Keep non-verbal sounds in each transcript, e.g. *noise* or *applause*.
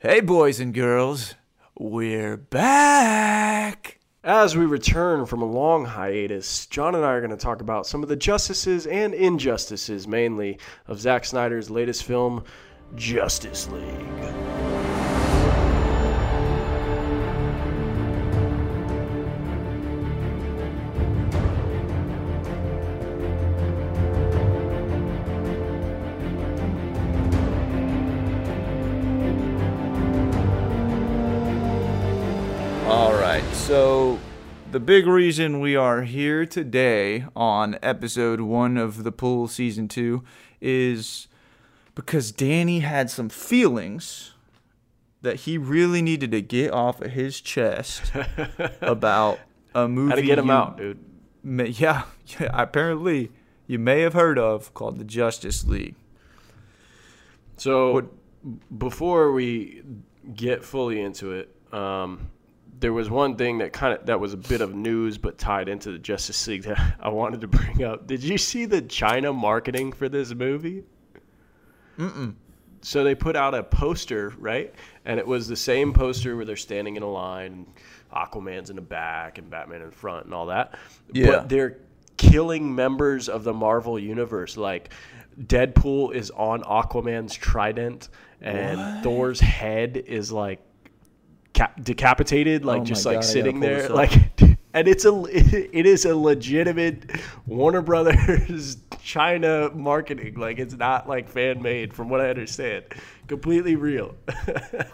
Hey, boys and girls, we're back. As we return from a long hiatus, John and I are going to talk about some of the justices and injustices, mainly, of Zack Snyder's latest film, Justice League. The big reason we are here today on episode one of the Pull season two is because Danny had some feelings that he really needed to get off of his chest *laughs* about a movie. How to get him out, dude. may- *laughs* yeah, yeah, apparently you may have heard of called the Justice League. So, What- before we get fully into it, um, there was one thing that kind of that was a bit of news, but tied into the Justice League that *laughs* I wanted to bring up. Did you see the China marketing for this movie? Mm-mm. So they put out a poster, right? And it was the same poster where they're standing in a line, Aquaman's in the back and Batman in front and all that. Yeah. But they're killing members of the Marvel universe. Like Deadpool is on Aquaman's trident, and What? Thor's head is like cap- decapitated, like Oh just like God, sitting there, like. *laughs* And it's a *laughs* it is a legitimate Warner Brothers *laughs* China marketing. Like it's not like fan made, from what I understand. Completely real.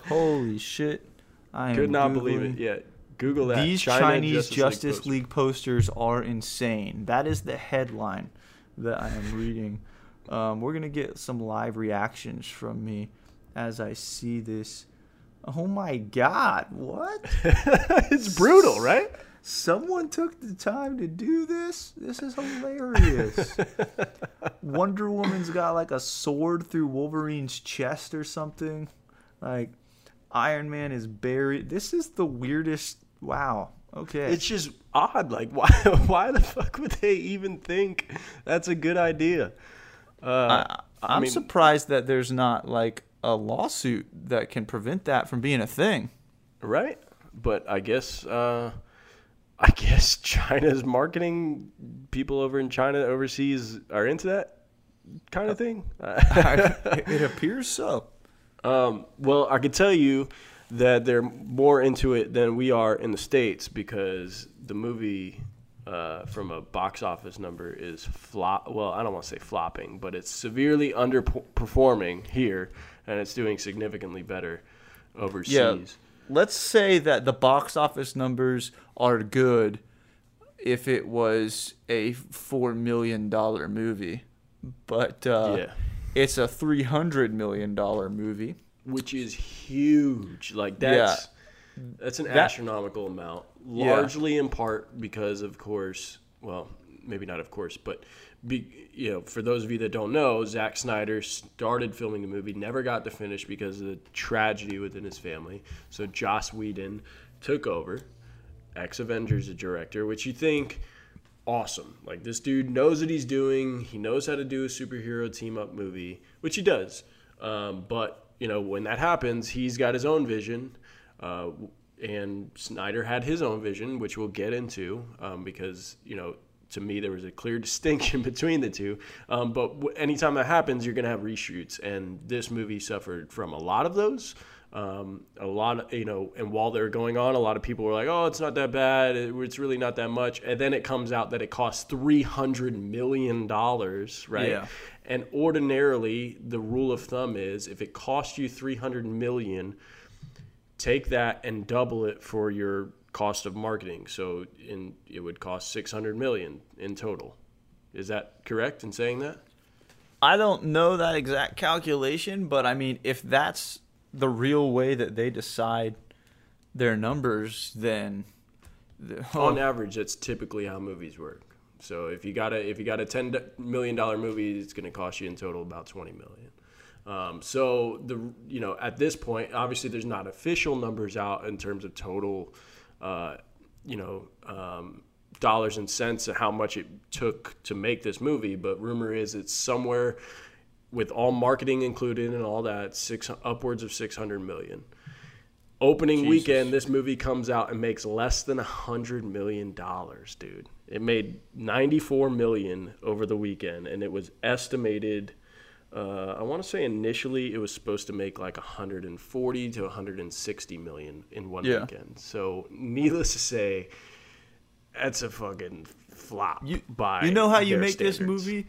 Holy shit! I Could not believe it. Yeah, Google that. These China Chinese Justice, Justice, League. League, posters are insane. That is the headline that I am reading. Um, we're gonna get some live reactions from me as I see this. Oh my God! What? *laughs* it's brutal, right? Someone took the time to do this. This is hilarious. *laughs* Wonder Woman's got like a sword through Wolverine's chest or something. Like Iron Man is buried. This is the weirdest. Wow. Okay. It's just odd. Like, *laughs* why? Why the fuck would they even think that's a good idea? Uh, I, I'm mean- surprised that there's not like a lawsuit that can prevent that from being a thing. right? But I guess, uh, I guess *laughs* China's marketing people over in China overseas are into that kind of thing. *laughs* it *laughs* appears so. Um, well, I could tell you that they're more into it than we are in the states because the movie, uh, from a box office number, is flop. Well, I don't want to say flopping, but it's severely underperforming here, and it's doing significantly better overseas. Yeah. Let's say that the box office numbers are good if it was a four million dollar movie, but uh, Yeah. it's a three hundred million dollar movie. which is huge. Like that's that's an That- astronomical amount, Yeah. largely in part because, of course, well, maybe not of course, but be, you know, for those of you that don't know, Zack Snyder started filming the movie, never got to finish because of the tragedy within his family. So Joss Whedon took over, ex Avengers director, which you think awesome. Like this dude knows what he's doing. He knows how to do a superhero team up movie, which he does. Um, but you know, when that happens, he's got his own vision. Uh, and Snyder had his own vision, which we'll get into um, because you know. To me, there was a clear *laughs* distinction between the two. Um, but w- anytime that happens, you're going to have reshoots, and this movie suffered from a lot of those. Um, a lot of, you know, and while they're going on, a lot of people were like, oh, it's not that bad. It- It's really not that much. And then it comes out that it costs $300 million, right? Yeah. And ordinarily, the rule of thumb is if it costs you 300 million, take that and double it for your cost of marketing. So in it would cost 600 million in total. Is that correct in saying that? I don't know that exact calculation, but I mean, if that's the real way that they decide their numbers, then the- *laughs* on average that's typically how movies work so if you got a if you got a 10 million dollar movie it's going to cost you in total about 20 million um, so the you know at this point obviously there's not official numbers out in terms of total uh, you know um, dollars and cents of how much it took to make this movie but rumor is it's somewhere with all marketing included and all that, six upwards of six hundred million. Opening Jesus. weekend, this movie comes out and makes less than a hundred million dollars, dude. It made ninety four million over the weekend, and it was estimated. Uh, I want to say initially it was supposed to make like 140 to 160 million in one Yeah. weekend. So, needless to say, that's a fucking flop. You, by you know how you make this movie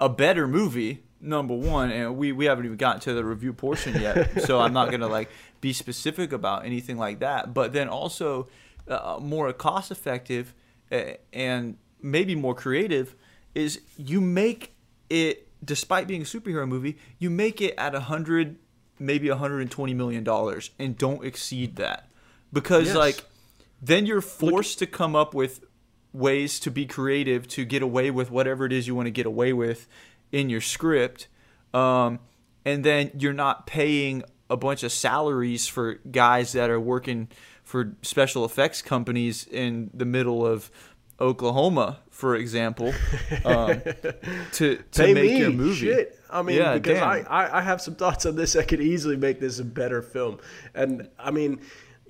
a better movie number one and we we haven't even gotten to the review portion yet *laughs* so i'm not gonna like be specific about anything like that but then also uh, more cost effective uh, and maybe more creative is you make it despite being a superhero movie you make it at a hundred maybe a 120 million dollars and don't exceed that because Yes. like then you're forced to come up with ways to be creative to get away with whatever it is you want to get away with in your script um, and then you're not paying a bunch of salaries for guys that are working for special effects companies in the middle of Oklahoma, for example, *laughs* um, to to Pay make me. your movie. Shit. I mean, Yeah, because. I, I, I have some thoughts on this. I could easily make this a better film. And I mean,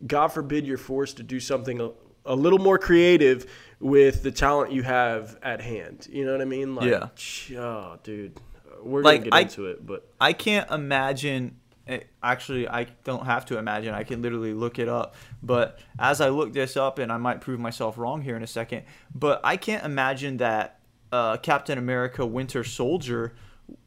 God forbid you're forced to do something a, a little more creative with the talent you have at hand. You know what I mean? Like, Yeah. Oh, dude. We're Like, going to get I- into it, but I can't imagine. Eh, Actually, I don't have to imagine. I can literally look it up. But as I look this up, and I might prove myself wrong here in a second, but I can't imagine that uh, Captain America: Winter Soldier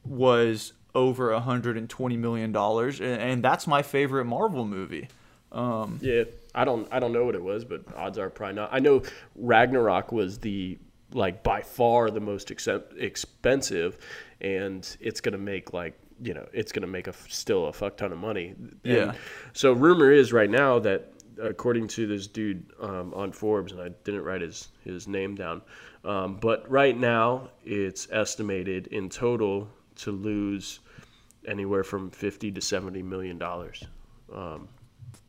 was over 120 million dollars, and, and that's my favorite Marvel movie. Um, Yeah, I don't I don't know what it was, but odds are probably not. I know Ragnarok was the like by far the most excep- expensive, and it's gonna make like you know it's gonna make a still a fuck ton of money. And Yeah. So rumor is right now that according to this dude um, on Forbes, and I didn't write his his name down, um, but right now it's estimated in total to lose anywhere from fifty to seventy million dollars. Um,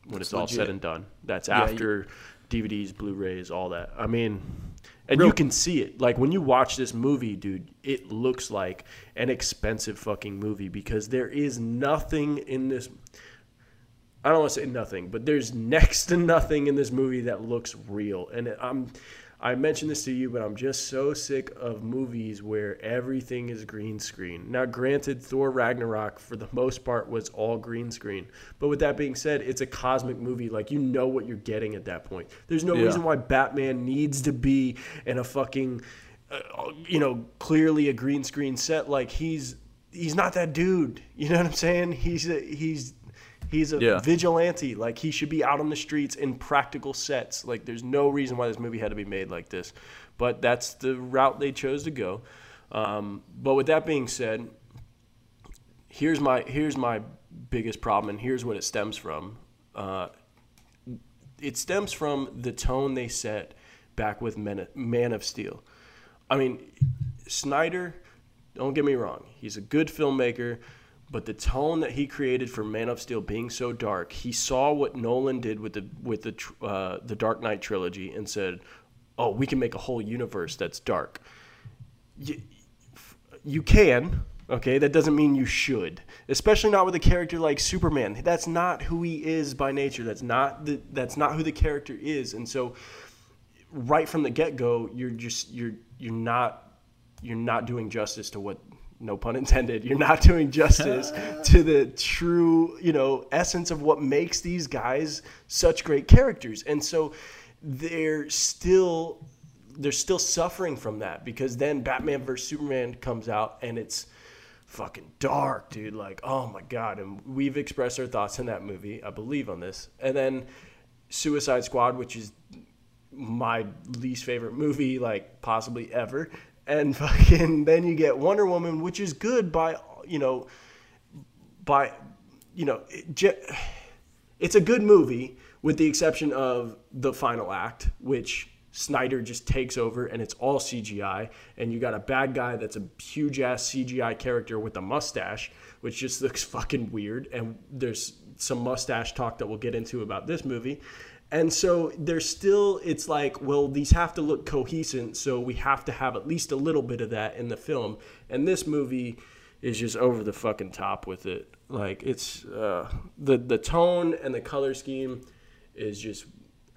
when it's all said and done. That's Yeah, you- after DVDs, Blu-rays, all that. I mean, and Real- you can see it. Like when you watch this movie, dude, it looks like an expensive fucking movie because there is nothing in this. I don't want to say nothing, but there's *laughs* next to nothing in this movie that looks real. And I'm, I mentioned this to you, but I'm just so sick of movies where everything is green screen. Now, granted, Thor Ragnarok for the most part was all green screen, but with that being said, it's a cosmic movie. Like you know what you're getting at that point. There's no Yeah. reason why Batman needs to be in a fucking, uh, you know, clearly a green screen set. Like he's he's not that dude. You know what I'm saying? He's a, he's He's a Yeah. vigilante. Like he should be out on the streets in practical sets. Like there's no reason why this movie had to be made like this. But that's the route they chose to go. Um, but with that being said, here's my here's my biggest problem, and here's what it stems from. Uh, it stems from the tone they set back with Man, Man of Steel. I mean, Snyder, don't get me wrong, he's a good filmmaker, but the tone that he created for Man of Steel being so dark, he saw what Nolan did with the with the uh, the Dark Knight trilogy and said, "Oh, we can make a whole universe that's dark." You, you can, okay? That doesn't mean you should, especially not with a character like Superman. That's not who he is by nature. That's not the that's not who the character is, and so right from the get go, you're just you're you're not you're not doing justice to what no pun intended you're not doing justice *laughs* to the true you know essence of what makes these guys such great characters. And so they're still they're still suffering from that because then batman vs superman comes out and it's fucking dark dude. Like oh my god. And we've expressed our thoughts in that movie i believe on this. And then suicide squad which is my least favorite movie, like possibly ever. And *laughs* fucking then you get Wonder Woman, which is good by you know, by you know, it, it's a good movie with the exception of the final act, which Snyder just takes over and it's all CGI. And you got a bad guy that's a huge ass CGI character with a mustache, which just *laughs* looks fucking weird. And there's some mustache talk that we'll get into about this movie. And so there's still, it's like, well, these have to look cohesive, so we have to have at least a little bit of that in the film. And this movie is just over the fucking top with it. Like it's uh, the the tone and the color scheme is just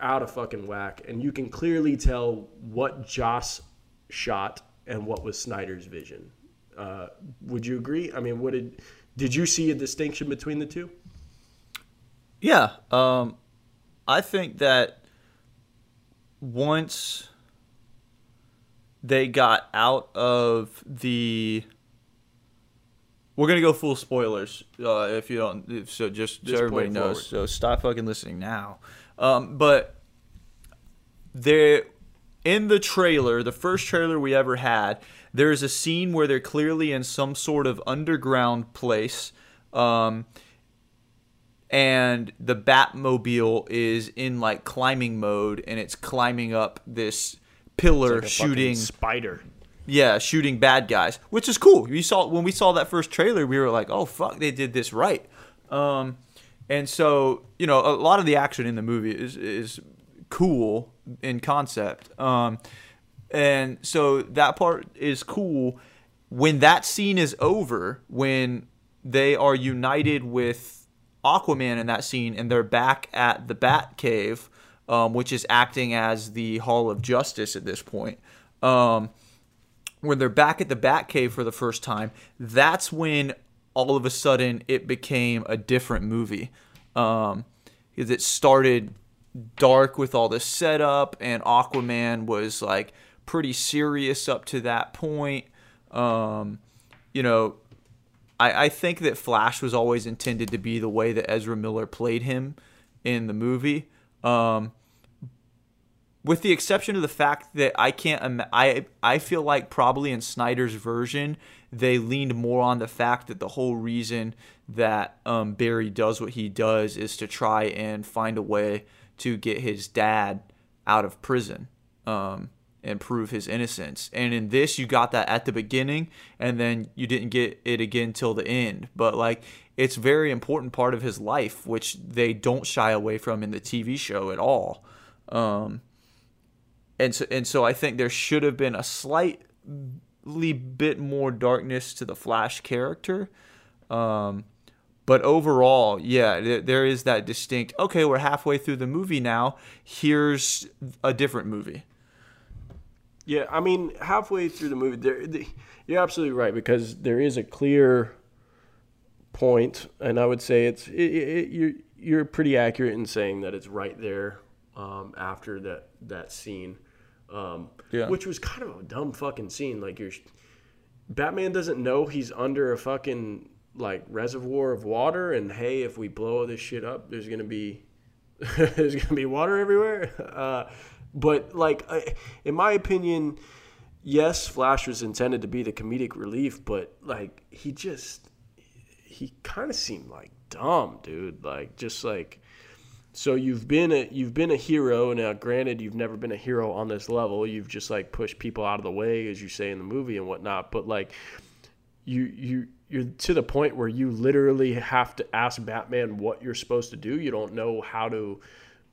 out of fucking whack, and you can clearly tell what Joss shot and what was Snyder's vision. Uh, would you agree? I mean, what did did you see a distinction between the two? Yeah, um, I think that once they got out of the we're gonna go full spoilers uh, if you don't if, so just so everybody knows forward. so stop fucking listening now um, but there in the trailer the first trailer we ever had there's a scene where they're clearly in some sort of underground place um, and the batmobile is in like climbing mode and it's climbing up this pillar like shooting spider. Yeah, shooting bad guys, which is cool. We saw when we saw that first trailer, we were like, "Oh fuck, they did this right." Um, and so you know, a lot of the action in the movie is is cool in concept. Um, and so that part is cool. When that scene is over, when they are united with Aquaman in that scene, and they're back at the Bat Cave um, which is acting as the Hall of Justice at this point. Um, when they're back at the Batcave for the first time, that's when all of a sudden it became a different movie. Um, because it started dark with all the setup, and Aquaman was like pretty serious up to that point. Um, you know, I, I think that Flash was always intended to be the way that Ezra Miller played him in the movie. Um, with the exception of the fact that I can't, Im- I I feel like probably in Snyder's version they leaned more on the fact that the whole reason that um, Barry does what he does is to try and find a way to get his dad out of prison um, and prove his innocence. And in this, you got that at the beginning, and then you didn't get it again till the end. But like, it's very important part of his life, which they don't shy away from in the TV show at all. Um, and so and so I think there should have been a slightly bit more darkness to the Flash character. Um, but overall, yeah, there, there is that distinct. Okay, we're halfway through the movie now. Here's a different movie. Yeah, I mean, halfway through the movie, there, the, you're absolutely right because there is a clear point, and I would say it's it, it, you're you're pretty accurate in saying that it's right there um, after that that scene. Um, yeah. Which was kind of a dumb fucking scene. Like you're, Batman doesn't know he's under a fucking like reservoir of water, and hey, if we blow this shit up, there's gonna be *laughs* there's gonna be water everywhere. *laughs* Uh, but like, in my opinion, yes, Flash was intended to be the comedic relief, but like he just he kind of seemed like dumb, dude. Like just like so you've been a you've been a hero. Now granted you've never been a hero on this level. You've just like pushed people out of the way as you say in the movie and whatnot. But like you you you're to the point where you literally have to ask batman what you're supposed to do. You don't know how to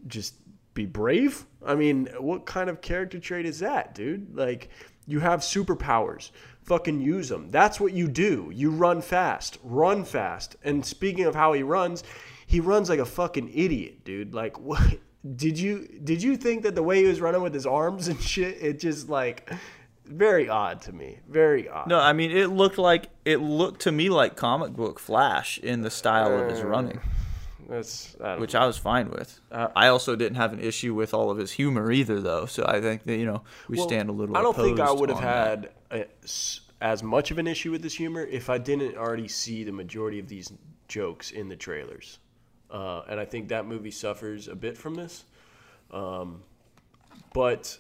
just be brave i mean what kind of character trait is that dude like you have superpowers fucking use them that's what you do you run fast run fast and speaking of how he runs he runs like a fucking idiot, dude. Like *laughs* what? Did you did you think that the way he was running with his arms and *laughs* shit, it just like very odd to me. Very odd. No, I mean it looked like it looked to me like comic book Flash in the style uh, of his running. That's I which I was fine with. Uh, I also didn't have an issue with all of his humor either, though. So I think that you know we well, stand a little. I don't think I would have had a, as much of an issue with his humor if I didn't already see the majority of these jokes in the trailers. Uh, and I think that movie suffers a bit from this. Um, but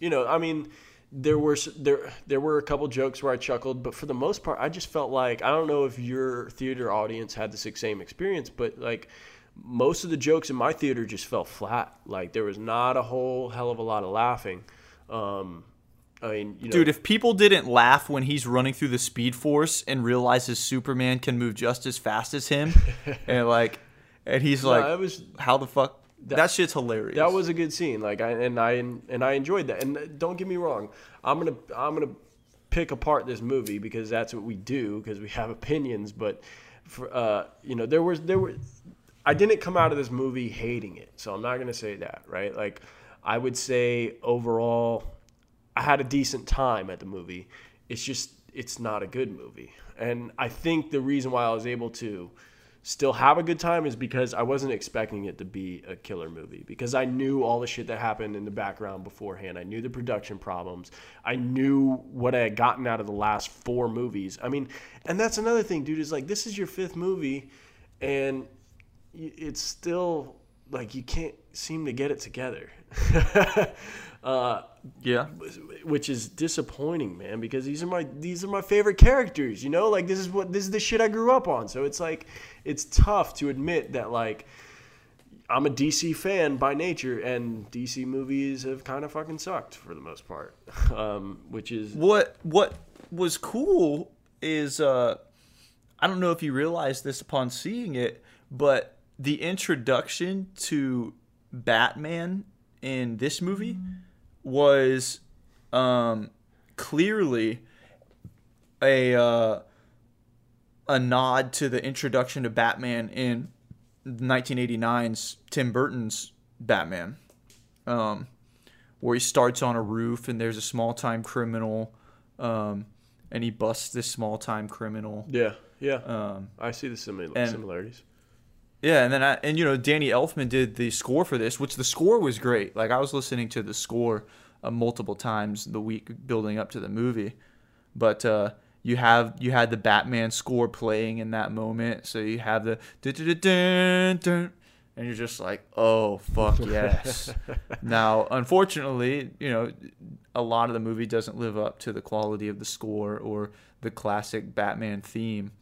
you know, I mean, there were there there were a couple jokes where I chuckled, but for the most part, I just felt like I don't know if your theater audience had the same experience, but like most of the jokes in my theater just fell flat. Like there was not a whole hell of a lot of laughing. Um, I mean, you know, dude, if people didn't laugh when he's running through the Speed Force and realizes Superman can move just as fast as him, *laughs* and like and he's like, it was, "How the fuck?" That, that, shit's hilarious. That was a good scene. Like I and I and I enjoyed that. And don't get me wrong, I'm gonna I'm gonna pick apart this movie because that's what we do because we have opinions. But for uh, you know, there was there were I didn't come out of this movie hating it, so I'm not gonna say that, right? Like I would say overall, I had a decent time at the movie. It's just it's not a good movie, and I think the reason why I was able to still have a good time is because I wasn't expecting it to be a killer movie because I knew all the shit that happened in the background beforehand. I knew the production problems. I knew what I had gotten out of the last four movies. I mean, and that's another thing, dude, is like this is your fifth movie and it's still like you can't seem to get it together. *laughs* uh, yeah, which is disappointing, man, because these are my these are my favorite characters. You know, like this is what this is the shit I grew up on. So it's like it's tough to admit that like I'm a DC fan by nature, and DC movies have kind of fucking sucked for the most part. *laughs* Um, which is what what was cool is uh, I don't know if you realized this upon seeing it, but the introduction to Batman in this movie was um, clearly a uh, a nod to the introduction of Batman in 1989's Tim Burton's Batman, um, where he starts on a roof and there's a small time criminal, um, and he busts this small time criminal. Yeah, yeah. Um, I see the simil- similarities. Yeah, and then I, and you know Danny Elfman did the score for this, which the score was great. Like I was listening to the score uh, multiple times the week building up to the movie, but uh, you have you had the Batman score playing in that moment, so you have the and you're just like, oh fuck *laughs* yes. now, unfortunately, you know, a lot of the movie doesn't live up to the quality of the score or the classic Batman theme.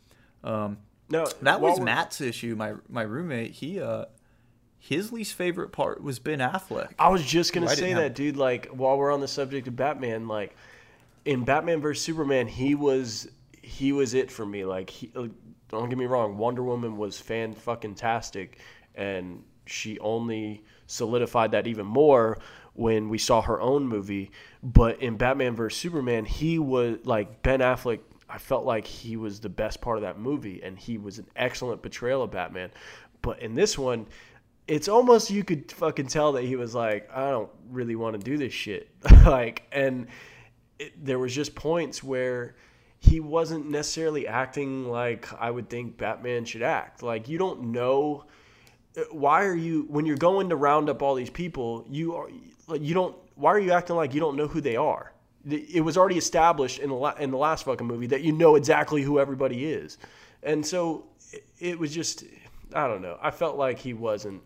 Um, No, that was we're- Matt's issue. My my roommate, he uh, his least favorite part was Ben Affleck. I was just gonna say have- that, dude. Like, while we're on the subject of Batman, like in Batman vs Superman, he was he was it for me. Like, he, uh, don't get me wrong, Wonder Woman was fan fucking tastic, and she only solidified that even more when we saw her own movie. But in Batman vs Superman, he was like Ben Affleck. I felt like he was the best part of that movie, and he was an excellent portrayal of Batman. But in this one, it's almost you could fucking tell that he was like, I don't really want to do this shit. *laughs* like, and it, there was just points where he wasn't necessarily acting like I would think Batman should act. Like, you don't know uh, why are you when you're going to round up all these people, you are you don't. Why are you acting like you don't know who they are? It was already established in the in the last fucking movie that you know exactly who everybody is, and so it, was just I don't know. I felt like he wasn't,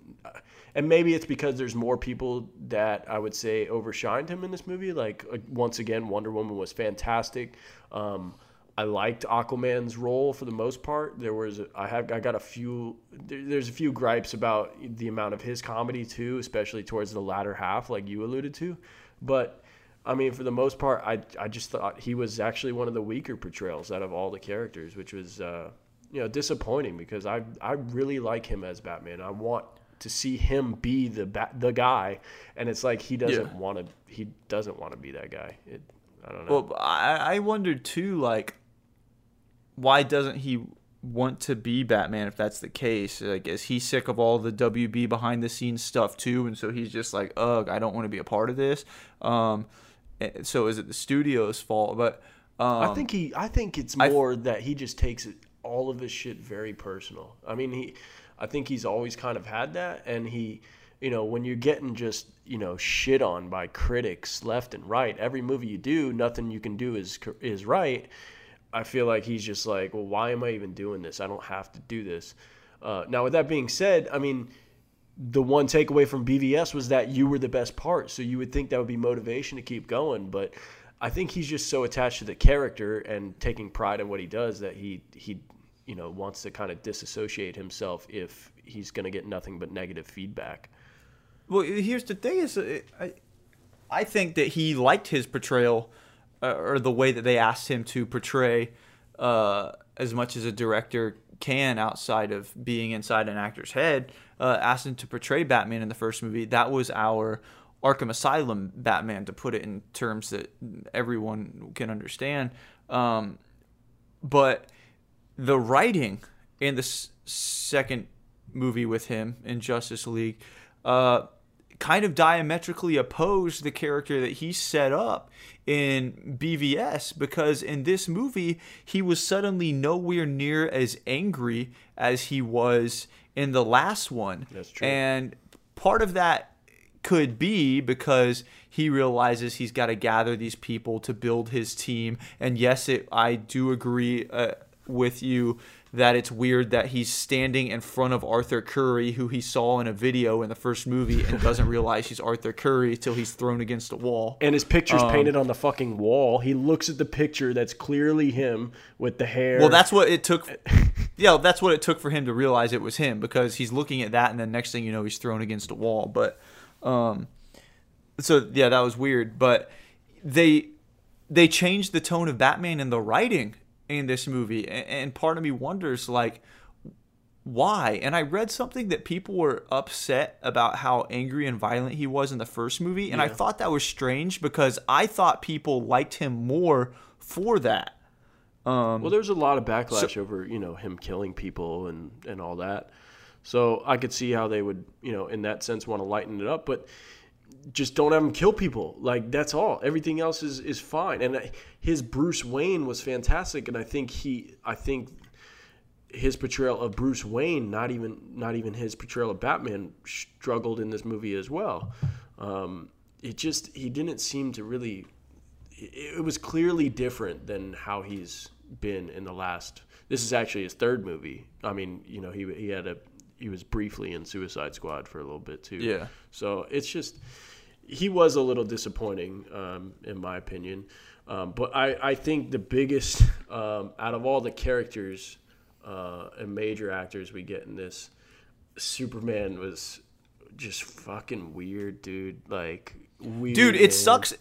and maybe it's because there's more people that I would say overshined him in this movie. Like uh, once again, Wonder Woman was fantastic. Um, I liked Aquaman's role for the most part. There was I have I got a few there, there's a few gripes about the amount of his comedy too, especially towards the latter half, like you alluded to. But I mean, for the most part, I I just thought he was actually one of the weaker portrayals out of all the characters, which was uh, you know disappointing because I I really like him as Batman. I want to see him be the bat, the guy, and it's like he doesn't Yeah. want to he doesn't want to be that guy. It, I don't know. Well, I I wondered too, like, why doesn't he want to be Batman if that's the case? Like, is he sick of all the WB behind the scenes stuff too, and so he's just like, ugh, I don't want to be a part of this. Um, so is it the studio's fault? But um, I think he. I think it's more that he just takes it, all of his shit very personal. I mean, he. I think he's always kind of had that, and he, you know, when you're getting just you know shit on by critics left and right, every movie you do, nothing you can do is is right. I feel like he's just like, well, why am I even doing this? I don't have to do this. Uh, now, with that being said, I mean, the one takeaway from BVS was that you were the best part. So you would think that would be motivation to keep going. But I think he's just so attached to the character and taking pride in what he does that he he you know wants to kind of disassociate himself if he's going to get nothing but negative feedback. Well, here's the thing: is uh, I, I think that he liked his portrayal, uh, or the way that they asked him to portray, uh, as much as a director can outside of being inside an actor's head. Uh, asked him to portray Batman in the first movie. That was our Arkham Asylum Batman to put it in terms that everyone can understand. Um, but the writing in the s- second movie with him in Justice League uh, kind of diametrically opposed the character that he set up in BVS because in this movie he was suddenly nowhere near as angry as he was in the last one. That's true. And part of that could be because he realizes he's got to gather these people to build his team. And yes, it, I do agree uh, with you that it's weird that he's standing in front of Arthur Curry, who he saw in a video in the first movie, and doesn't realize he's Arthur Curry till he's thrown against a wall. And his picture's Um, painted on the fucking wall. He looks at the picture that's clearly him with the hair. Well, that's what it took. *laughs* Yeah, that's what it took for him to realize it was him because he's looking at that, and then next thing you know, he's thrown against a wall. But, um, so yeah, that was weird. But they they changed the tone of Batman in the writing in this movie, and, and part of me wonders like why. And I read something that people were upset about how angry and violent he was in the first movie, and I thought that was strange because I thought people liked him more for that. Um, Well, there's a lot of backlash over you know him killing people and and all that. So I could see how they would you know in that sense want to lighten it up, but just don't have him kill people. Like that's all. Everything else is is fine. And his Bruce Wayne was fantastic, and I think he I think his portrayal of Bruce Wayne, not even not even his portrayal of Batman, struggled in this movie as well. Um, it just he didn't seem to really. It, it was clearly different than how he's been in the last. This is actually his third movie. I mean, you know, he he had a he was briefly in Suicide Squad for a little bit too. Yeah. So it's just he was a little disappointing, um, in my opinion. Um, but I, I think the biggest um, out of all the characters uh, and major actors we get in this, Superman was just fucking weird, dude. Like weird. dude it sucks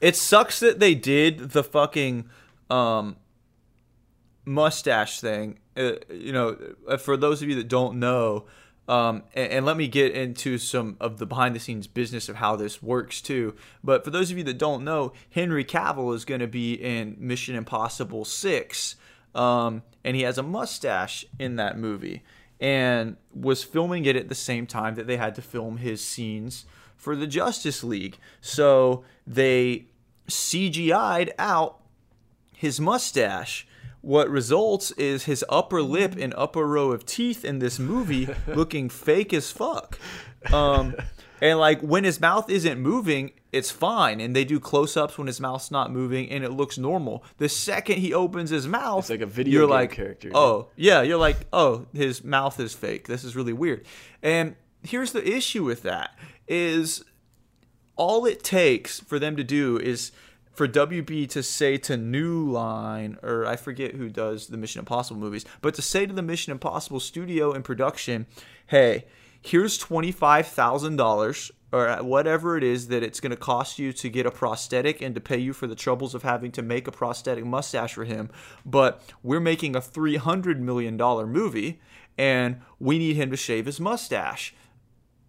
it sucks that they did the fucking um mustache thing uh, you know uh, for those of you that don't know um, and, and let me get into some of the behind the scenes business of how this works too. But for those of you that don't know, Henry Cavill is going to be in Mission Impossible 6. Um, and he has a mustache in that movie and was filming it at the same time that they had to film his scenes for the Justice League. So they CGI'd out his mustache. What results is his upper lip and upper row of teeth in this movie *laughs* looking fake as fuck. Um, and like when his mouth isn't moving, it's fine. And they do close ups when his mouth's not moving and it looks normal. The second he opens his mouth, It's like a video you're game like, character. Oh, yeah. You're like, oh, his mouth is fake. This is really weird. And here's the issue with that is all it takes for them to do is for WB to say to New Line, or I forget who does the Mission Impossible movies, but to say to the Mission Impossible studio and production, hey, here's $25,000 or whatever it is that it's going to cost you to get a prosthetic and to pay you for the troubles of having to make a prosthetic mustache for him. But we're making a $300 million movie and we need him to shave his mustache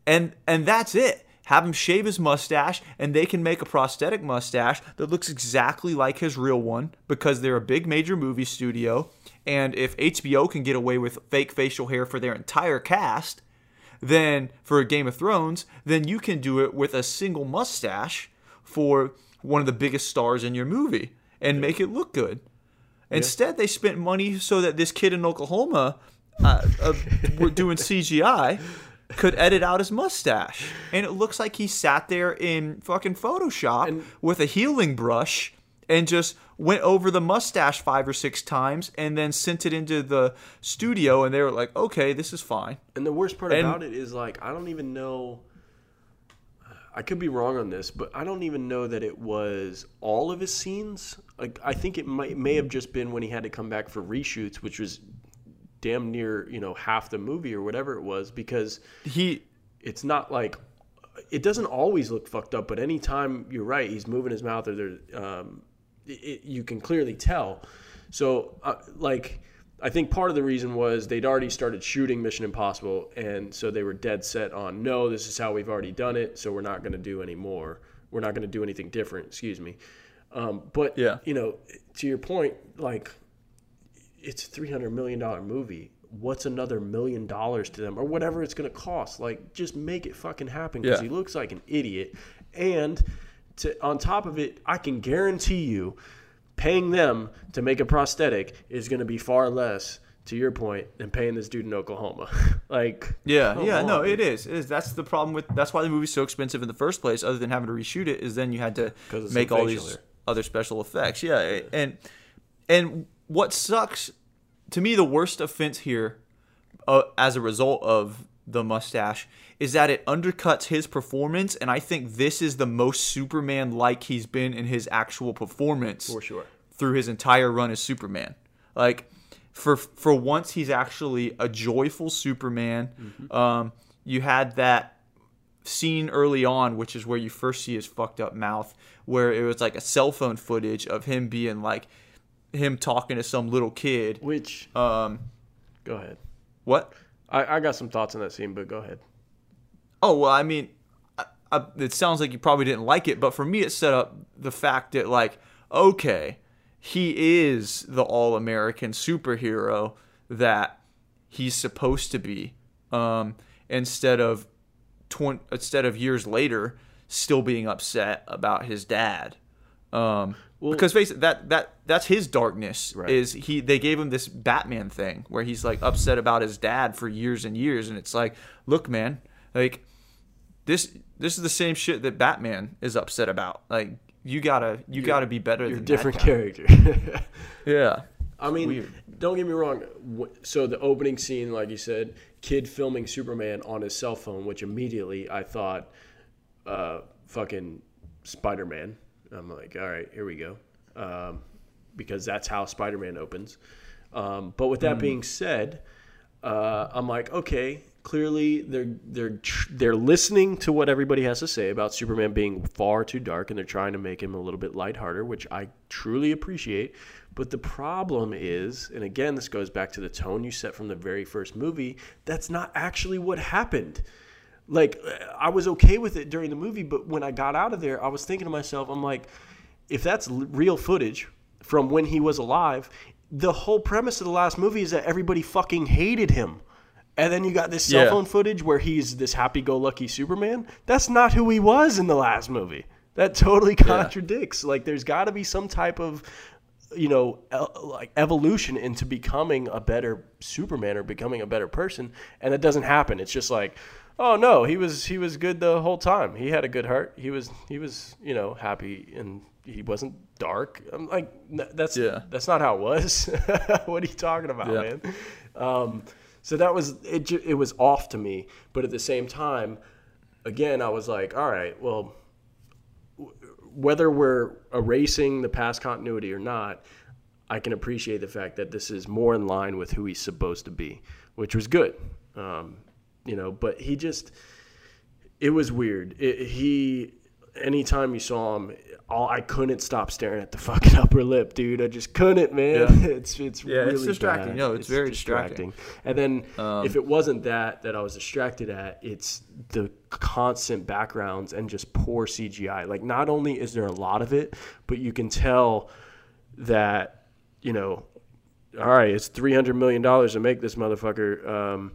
and and that's it have him shave his mustache and they can make a prosthetic mustache that looks exactly like his real one because they're a big major movie studio. And if HBO can get away with fake facial hair for their entire cast then for a Game of Thrones then you can do it with a single mustache for one of the biggest stars in your movie and make it look good. Instead, they spent money so that this kid in Oklahoma, uh, uh, we're doing CGI, could edit out his mustache, and it looks like he sat there in fucking Photoshop And- with a healing brush and just went over the mustache five or six times, and then sent it into the studio, and they were like, "Okay, this is fine." And the worst part And- about it is like I don't even know. I could be wrong on this, but I don't even know that it was all of his scenes. Like I think it might may have just been when he had to come back for reshoots, which was damn near you know half the movie or whatever it was, because He it's not like it doesn't always look fucked up, but anytime you're right, he's moving his mouth or there, um, it, you can clearly tell. So, uh, like, I think part of the reason was they'd already started shooting Mission Impossible, and so they were dead set on no, this is how we've already done it, so we're not going to do any more. We're not going to do anything different. Excuse me. Um, but Yeah. you know, to your point, like it's a three hundred million dollar movie. What's another million dollars to them, or whatever it's going to cost? Like, just make it fucking happen because Yeah. he looks like an idiot. And to on top of it, I can guarantee you, paying them to make a prosthetic is going to be far less. To your point, than paying this dude in Oklahoma. *laughs* like, Yeah, yeah, no, it is. It is. That's the problem with. That's why the movie's so expensive in the first place. Other than having to reshoot it, is then you had to make all these other special effects. Yeah, and and what sucks to me, the worst offense here, uh, as a result of the mustache, is that it undercuts his performance. And I think this is the most Superman-like he's been in his actual performance for sure. through his entire run as Superman. Like for for once he's actually a joyful Superman. Um, you had that scene early on, which is where you first see his fucked up mouth, where it was like a cell phone footage of him being like him talking to some little kid. Which, Um, go ahead. what? I, I got some thoughts on that scene, but go ahead. Oh well, I mean, I, I, it sounds like you probably didn't like it, but for me, it set up the fact that like, okay, he is the all-American superhero that he's supposed to be, um, instead of twen- instead of years later still being upset about his dad. Um, because face it, that that that's his darkness Right. is he they gave him this Batman thing where he's like upset about his dad for years and years and it's like look man like this this is the same shit that Batman is upset about like you gotta you gotta be better You're a different character. *laughs* yeah I mean, weird. don't get me wrong. So the opening scene, like you said, kid filming Superman on his cell phone, which immediately I thought, uh, fucking Spider Man. I'm like, all right, here we go, um, because that's how Spider Man opens. Um, but with that being said, uh, I'm like, okay, clearly they're they're tr- they're listening to what everybody has to say about Superman being far too dark, and they're trying to make him a little bit lighthearted, which I truly appreciate. But the problem is, and again, this goes back to the tone you set from the very first movie. That's not actually what happened. Like, I was okay with it during the movie, but when I got out of there, I was thinking to myself, I'm like, if that's real footage from when he was alive, the whole premise of the last movie is that everybody fucking hated him. And then you got this cell Yeah. phone footage where he's this happy go lucky Superman. That's not who he was in the last movie. That totally contradicts. Like, there's got to be some type of, you know, el- like evolution into becoming a better Superman or becoming a better person. And that doesn't happen. It's just like, oh no, he was he was good the whole time. He had a good heart. He was he was you know happy and he wasn't dark. I'm like that's Yeah. that's not how it was. *laughs* what are you talking about, Yeah. man? Um, so that was it. It was off to me, but at the same time, again, I was like, all right, well, whether we're erasing the past continuity or not, I can appreciate the fact that this is more in line with who he's supposed to be, which was good. Um, you know, but he just it was weird. It, he anytime you saw him, all I couldn't stop staring at the *laughs* fucking upper lip, dude. I just couldn't, man. Yeah. *laughs* It's it's Yeah, it's really distracting. bad. No, it's very distracting. And then Um, if it wasn't that that I was distracted at, it's the constant backgrounds and just poor CGI. Like not only is there a lot of it, but you can tell that you know, all right, it's three hundred million dollars to make this motherfucker. Um,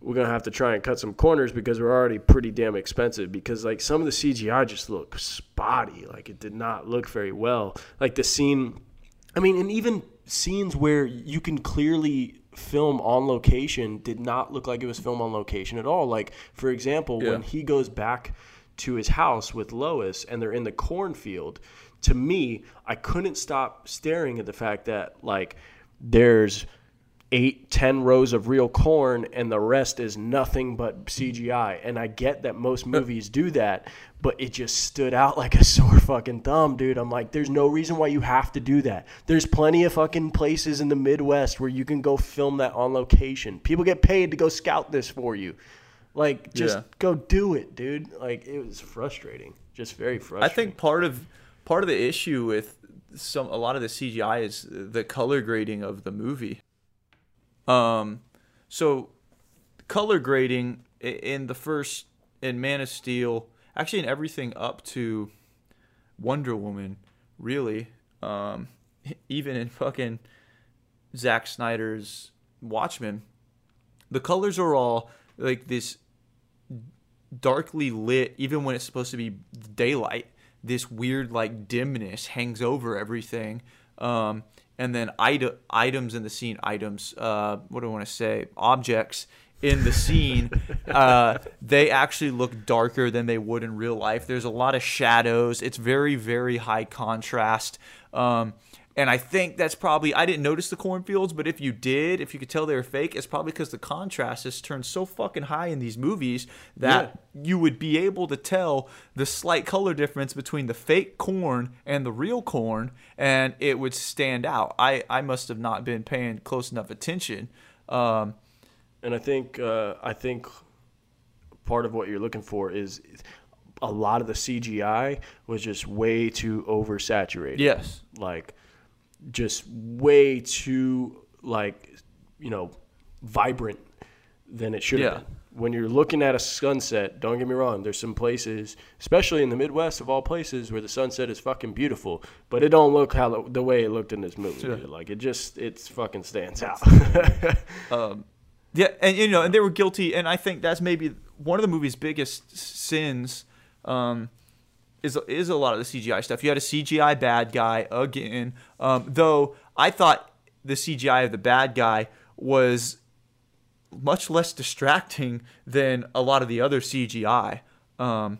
we're gonna have to try and cut some corners because we're already pretty damn expensive. Because like some of the CGI just look spotty. Like it did not look very well. Like the scene, I mean, and even scenes where you can clearly film on location did not look like it was filmed on location at all. Like for example, when he goes back to his house with Lois and they're in the cornfield, to me, I couldn't stop staring at the fact that like there's eight, ten rows of real corn and the rest is nothing but CGI. And I get that most movies do that, but it just stood out *laughs* like a sore fucking thumb, dude. I'm like, there's no reason why you have to do that. There's plenty of fucking places in the Midwest where you can go film that on location. People get paid to go scout this for you. Like, just Yeah. go do it, dude. Like, it was frustrating. Just very frustrating. I think part of part of the issue with some a lot of the CGI is the color grading of the movie. Um, so color grading in the first in Man of Steel, actually in everything up to Wonder Woman, really, um, *laughs* even in fucking Zack Snyder's Watchmen, the colors are all like this darkly lit, even when it's supposed to be daylight. This weird like dimness hangs over everything. Um, and then ite- items in the scene, items, uh, what do I want to say? Objects in the scene, *laughs* uh, they actually look darker than they would in real life. There's a lot of shadows. It's very, very high contrast. Um, and I think that's probably I didn't notice the cornfields, but if you did, if you could tell they were fake, it's probably because the contrast has turned so fucking high in these movies that you would be able to tell the slight color difference between the fake corn and the real corn, and it would stand out. I I must have not been paying close enough attention. Um, And I think uh, I think part of what you're looking for is a lot of the CGI was just way too oversaturated. yes, Like just way too like you know vibrant than it should have been. When you're looking at a sunset, don't get me wrong, there's some places, especially in the Midwest of all places where the sunset is fucking beautiful, but it don't look how the way it looked in this movie. Sure. Like it just it's fucking stands out. *laughs* Yeah, and you know, and they were guilty, and I think that's maybe one of the movie's biggest sins. Um, is is a lot of the CGI stuff. You had a CGI bad guy again, um, though I thought the CGI of the bad guy was much less distracting than a lot of the other CGI. Um,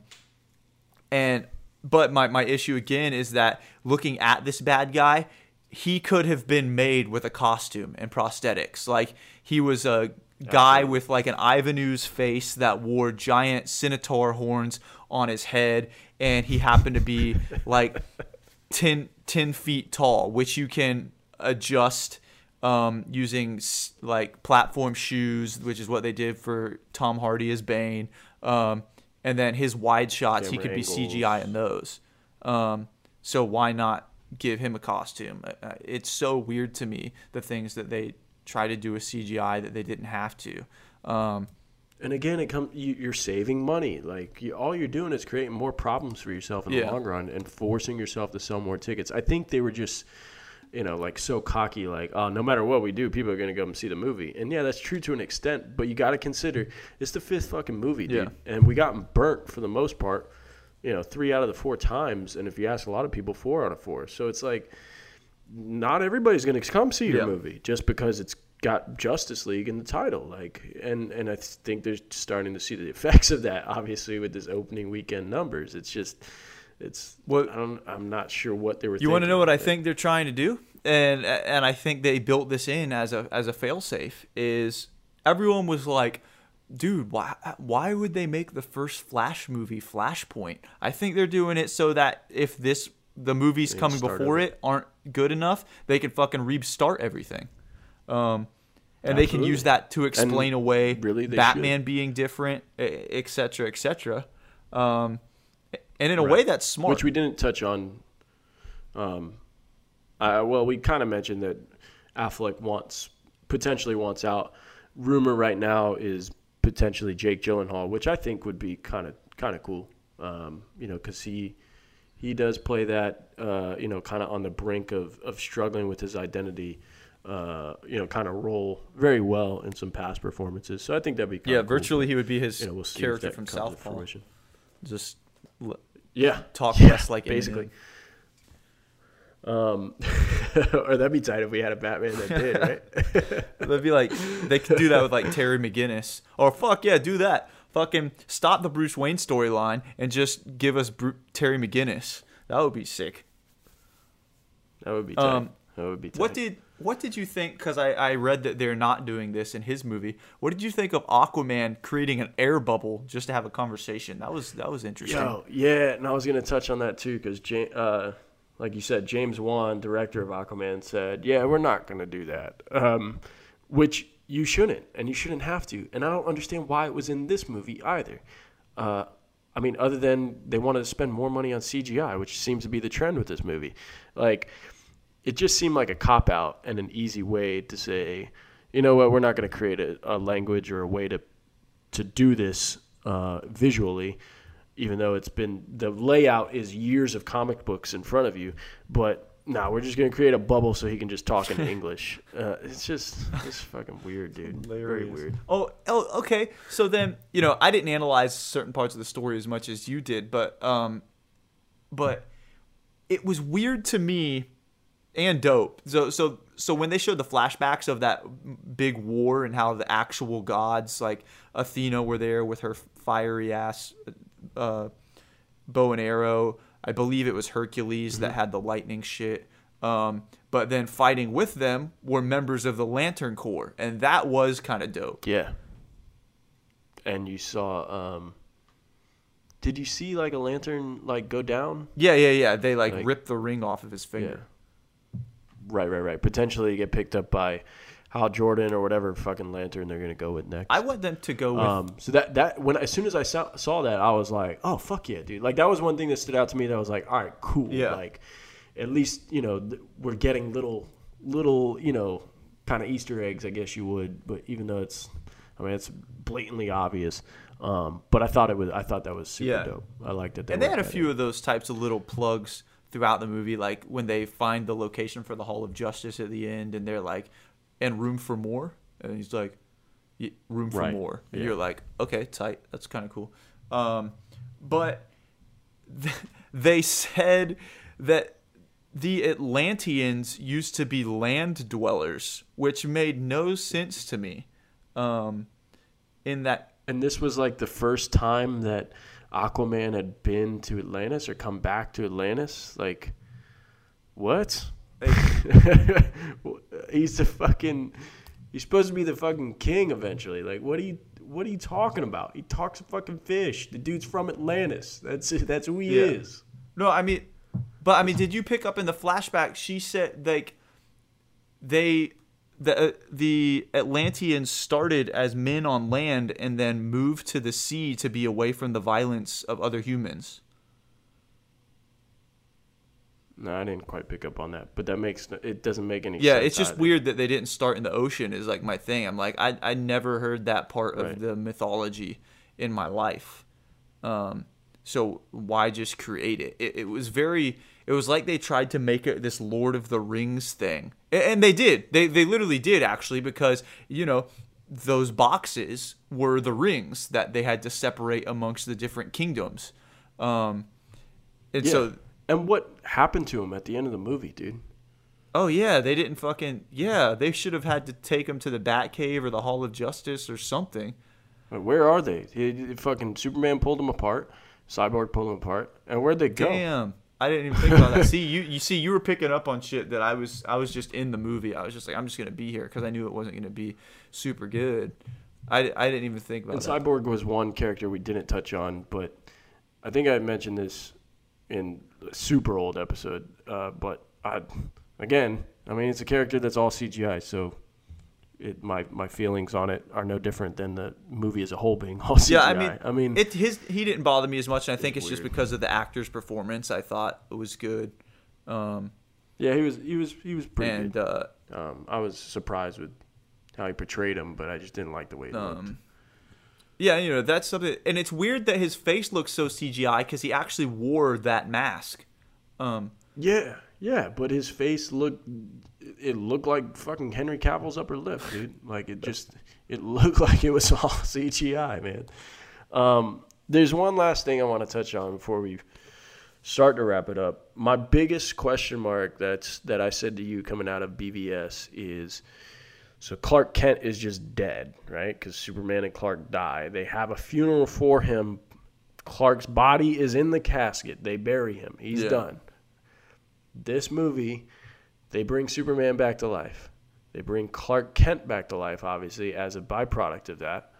and but my, my issue again is that looking at this bad guy, he could have been made with a costume and prosthetics. Like he was a guy with like an Ivanhoe's face that wore giant centaur horns on his head, and he happened to be like 10, 10 feet tall, which you can adjust um, using like platform shoes, which is what they did for Tom Hardy as Bane. Um, and then his wide shots, he Camera could be. CGI in those. Um, so why not give him a costume? Uh, uh, It's so weird to me the things that they try to do with CGI that they didn't have to. Um, And again, it comes you, you're saving money. Like you, all you're doing is creating more problems for yourself in Yeah. the long run and forcing yourself to sell more tickets. I think they were just, you know, like so cocky. Like, oh, no matter what we do, people are going to go and see the movie. And yeah, that's true to an extent. But you got to consider it's the fifth fucking movie, dude. And we got burnt for the most part. You know, three out of the four times. And if you ask a lot of people, four out of four. So it's like, not everybody's going to come see your Yeah. movie just because it's got Justice League in the title. Like, and and I think they're starting to see the *laughs* effects of that. Obviously, with this opening weekend numbers, it's just, it's. What- I don't. I'm not sure what they were. You want to know what I think they're trying to do, and and I think they built this in as a as a failsafe. Is everyone was like, dude, why why would they make the first Flash movie Flashpoint? I think they're doing it so that if this the movies coming before it aren't good enough, they can fucking restart everything. Um, and they can use that to explain away really, Batman being different, e- et cetera, et cetera. Um, and in a way, that's smart. Which we didn't touch on. Um, well, we kind of mentioned that Affleck wants potentially wants out. Rumor right now is potentially Jake Gyllenhaal, which I think would be kind of kind of cool. Um, you know, because he he does play that uh, you know kind of on the brink of of struggling with his identity. Uh, you know, kind of role very well in some past performances. So I think that'd be yeah, cool. virtually he would be his You know, we'll character from Southpaw. Just l- Yeah, talk Yeah, less like basically. Um, *laughs* or that'd be tight if we had a Batman that did, right? *laughs* They'd be like, they could do that with like Terry McGinnis, or fuck yeah, do that. Fucking stop the Bruce Wayne storyline and just give us Bru- Terry McGinnis. That would be sick. that would be tight. Um, that would be tight. What did what did you think? Because I, I read that they're not doing this in his movie. What did you think of Aquaman creating an air bubble just to have a conversation? That was that was interesting. Yo, yeah, and I was gonna touch on that too because, uh, like you said, James Wan, director of Aquaman, said, "Yeah, we're not gonna do that," um, which you shouldn't, and you shouldn't have to. And I don't understand why it was in this movie either. Uh, I mean, other than they wanted to spend more money on CGI, which seems to be the trend with this movie, like it just seemed like a cop out and an easy way to say, you know what, we're not going to create a, a language or a way to to do this uh, visually, even though it's been the layout is years of comic books in front of you, but. No, nah, we're just gonna create a bubble so he can just talk in *laughs* English. Uh, it's just, it's fucking weird, dude. Very weird. Oh, oh, okay. So then, you know, I didn't analyze certain parts of the story as much as you did, but um, but it was weird to me and dope. So so so when they showed the flashbacks of that big war and how the actual gods like Athena were there with her fiery ass uh, bow and arrow. I believe it was Hercules mm-hmm. that had the lightning shit. Um, but then fighting with them were members of the Lantern Corps, and that was kind of dope. Yeah. And you saw um, did you see like a lantern like go down? Yeah, yeah, yeah. They like, like rip the ring off of his finger. Right, right, right. Potentially get picked up by Hal Jordan or whatever fucking lantern they're gonna go with next. I want them to go with. Um, so that that when as soon as I saw, saw that, I was like, oh fuck yeah, dude! Like that was one thing that stood out to me. That was like, all right, cool. Yeah. Like at least you know th- we're getting little little you know kind of Easter eggs, I guess you would. But even though it's, I mean, it's blatantly obvious. Um, but I thought it was I thought that was super yeah. dope. I liked it. They and they had a few of those types of little plugs throughout the movie, like when they find the location for the Hall of Justice at the end, and they're like, "And room for more," and he's like, "Room for right. more." And yeah. you're like, "Okay, tight. That's kind of cool." Um, but they said that the Atlanteans used to be land dwellers, which made no sense to me. Um, in that and this was like the first time that Aquaman had been to Atlantis or come back to Atlantis. Like, what? *laughs* he's the fucking. He's supposed to be the fucking king eventually. Like, what are you? What are you talking about? He talks a fucking fish. The dude's from Atlantis. That's That's who he yeah. is. No, I mean, but I mean, did you pick up in the flashback? She said like they the uh, the Atlanteans started as men on land and then moved to the sea to be away from the violence of other humans. No, I didn't quite pick up on that, but that makes it doesn't make any yeah, sense. Yeah, it's just either. weird that they didn't start in the ocean is like my thing. I'm like I I never heard that part of right. the mythology in my life. Um so why just create it? It, it was very it was like they tried to make it this Lord of the Rings thing, and they did. They they literally did actually because you know those boxes were the rings that they had to separate amongst the different kingdoms. Um, and yeah. so and what happened to him at the end of the movie, dude? Oh yeah, they didn't fucking yeah. They should have had to take him to the Batcave or the Hall of Justice or something. Where are they? He, fucking Superman pulled them apart. Cyborg pulled them apart. And where'd they go? Damn. I didn't even think about that. see, you you see, you were picking up on shit that I was I was just in the movie. I was just like, I'm just gonna be here because I knew it wasn't gonna be super good. I, I didn't even think about. And that. Cyborg was one character we didn't touch on, but I think I mentioned this in a super old episode. Uh, but I, again, I mean, it's a character that's all CGI, so it, my my feelings on it are no different than the movie as a whole being all CGI. *laughs* Yeah, I mean, I mean, it his he didn't bother me as much, and I think it's weird. just because of the actor's performance. I thought it was good. Um, yeah, he was he was he was pretty and, good. Uh, um, I was surprised with how he portrayed him, but I just didn't like the way he um, looked. Yeah, you know that's something, and it's weird that his face looks so CGI because he actually wore that mask. Um, yeah, yeah, but his face looked it looked like fucking Henry Cavill's upper lip, dude. Like it just it *laughs* looked like it was all *laughs* CGI, man. Um, there's one last thing I want to touch on before we start to wrap it up. My biggest question mark that's that I said to you coming out of BVS is so Clark Kent is just dead, right? Because Superman and Clark die. They have a funeral for him. Clark's body is in the casket. They bury him. He's yeah. done. This movie they bring Superman back to life. They bring Clark Kent back to life, obviously, as a byproduct of that.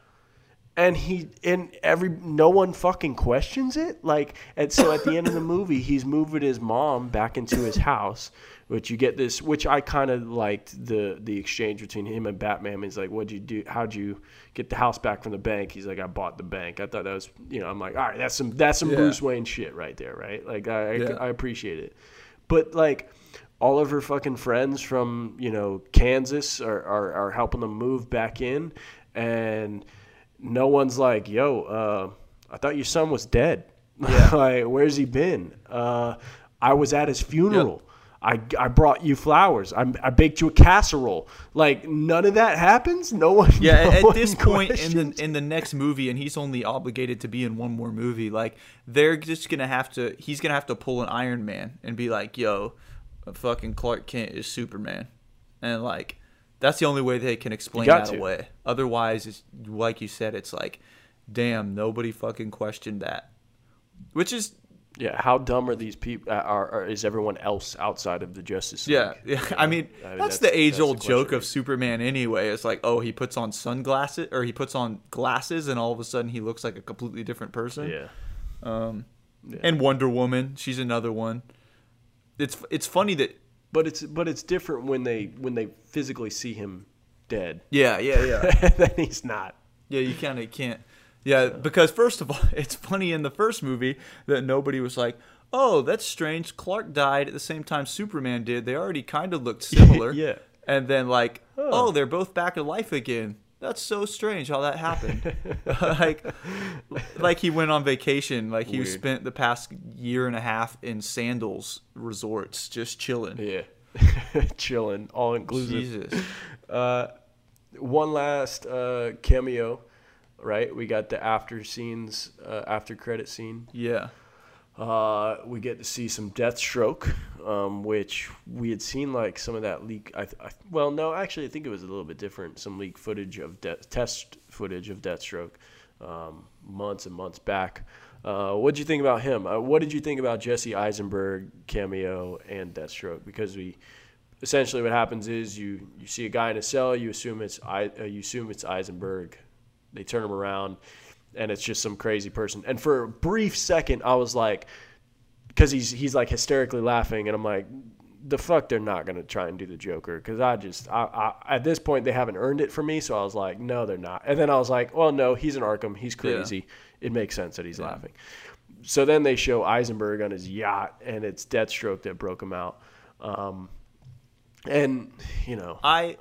And he and every no one fucking questions it. Like and so at the end of the *laughs* movie, he's moving his mom back into his house, which you get this which I kinda liked the the exchange between him and Batman. He's like, What'd you do how'd you get the house back from the bank? He's like, I bought the bank. I thought that was you know, I'm like, all right, that's some that's some yeah. Bruce Wayne shit right there, right? Like I yeah. I, I appreciate it. But like all of her fucking friends from you know Kansas are are, are helping them move back in, and no one's like, "Yo, uh, I thought your son was dead. Yeah. *laughs* like, where's he been? Uh, I was at his funeral." I, I brought you flowers. I, I baked you a casserole. Like none of that happens. No one. Yeah, *laughs* no at, one this point in the in the next movie, and he's only obligated to be in one more movie. Like they're just gonna have to. He's gonna have to pull an Iron Man and be like, "Yo, fucking Clark Kent is Superman," and like that's the only way they can explain that to. away. Otherwise, it's like you said, it's like, damn, nobody fucking questioned that. Which is Yeah, how dumb are these people? Are, are is everyone else outside of the Justice League? Yeah, yeah. I mean, I mean, that's, that's- the age old the joke of Superman anyway. It's like, oh, he puts on sunglasses or he puts on glasses, and all of a sudden he looks like a completely different person. Yeah, Um, and Wonder Woman, she's another one. It's it's funny that but it's but it's different when they when they physically see him dead. yeah, yeah, yeah, *laughs* then he's not. yeah. You kind of can't. Yeah, because first of all, *laughs* it's funny in the first movie that nobody was like, "Oh, that's strange. Clark died at the same time Superman did. They already kind of looked *laughs* similar." Yeah. And then like, "Oh, they're both back to life again." That's so strange how that happened. *laughs* like, like he went on vacation. Like he Weird. spent the past year and a half in sandals resorts, just chilling. Yeah, chilling, all inclusive. Jesus. Uh, one last uh, cameo, right? We got the after scenes, uh, after credit scene. Yeah. Uh, we get to see some Deathstroke, um, which we had seen like some of that leak. I, th- I well, no, actually, I think it was a little bit different. Some leak footage of de- test footage of Deathstroke um, months and months back. Uh, what did you think about him? Uh, what did you think about Jesse Eisenberg cameo and Deathstroke? Because we essentially what happens is you you see a guy in a cell, you assume it's I, uh, you assume it's Eisenberg. They turn him around, and it's just some crazy person. And for a brief second, I was like, because he's he's like hysterically laughing, and I'm like, the fuck, they're not gonna try and do the Joker, because I just I, I at this point they haven't earned it for me, so I was like, no, they're not. And then I was like, well, no, he's an Arkham, he's crazy. It makes sense that he's laughing. So then they show Eisenberg on his yacht, and it's Deathstroke that broke him out. Um, and you know, I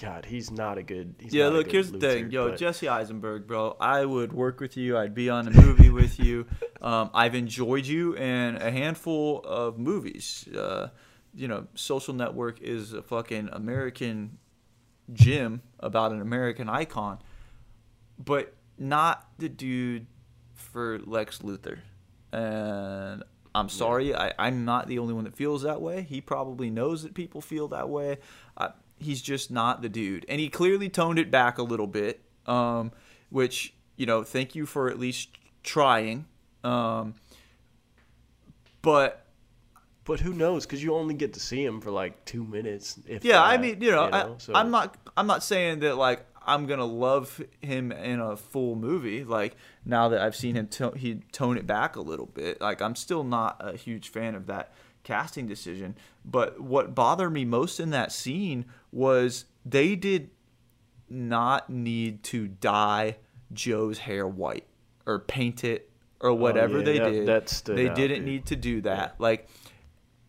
God, he's not a good. He's yeah. not a Look, here's the thing, yo, but- Jesse Eisenberg, bro. I would work with you. I'd be on a movie with you. *laughs* Um, I've enjoyed you in a handful of movies. Uh, you know, Social Network is a fucking American gym about an American icon, but not the dude for Lex Luthor. And I'm sorry, I, I'm not the only one that feels that way. He probably knows that people feel that way. I, he's just not the dude. And he clearly toned it back a little bit, um, which, you know, thank you for at least trying. Um, but But who knows? Because you only get to see him for like two minutes. If Yeah, I mean, you know, so- I, I'm not, I'm not saying that like I'm gonna love him in a full movie. Like now that I've seen him, to- he tone it back a little bit. Like I'm still not a huge fan of that casting decision. But what bothered me most in that scene was they did not need to dye Joe's hair white or paint it or oh, whatever Oh, yeah, they that- did. that they out, didn't dude. need to do that. Like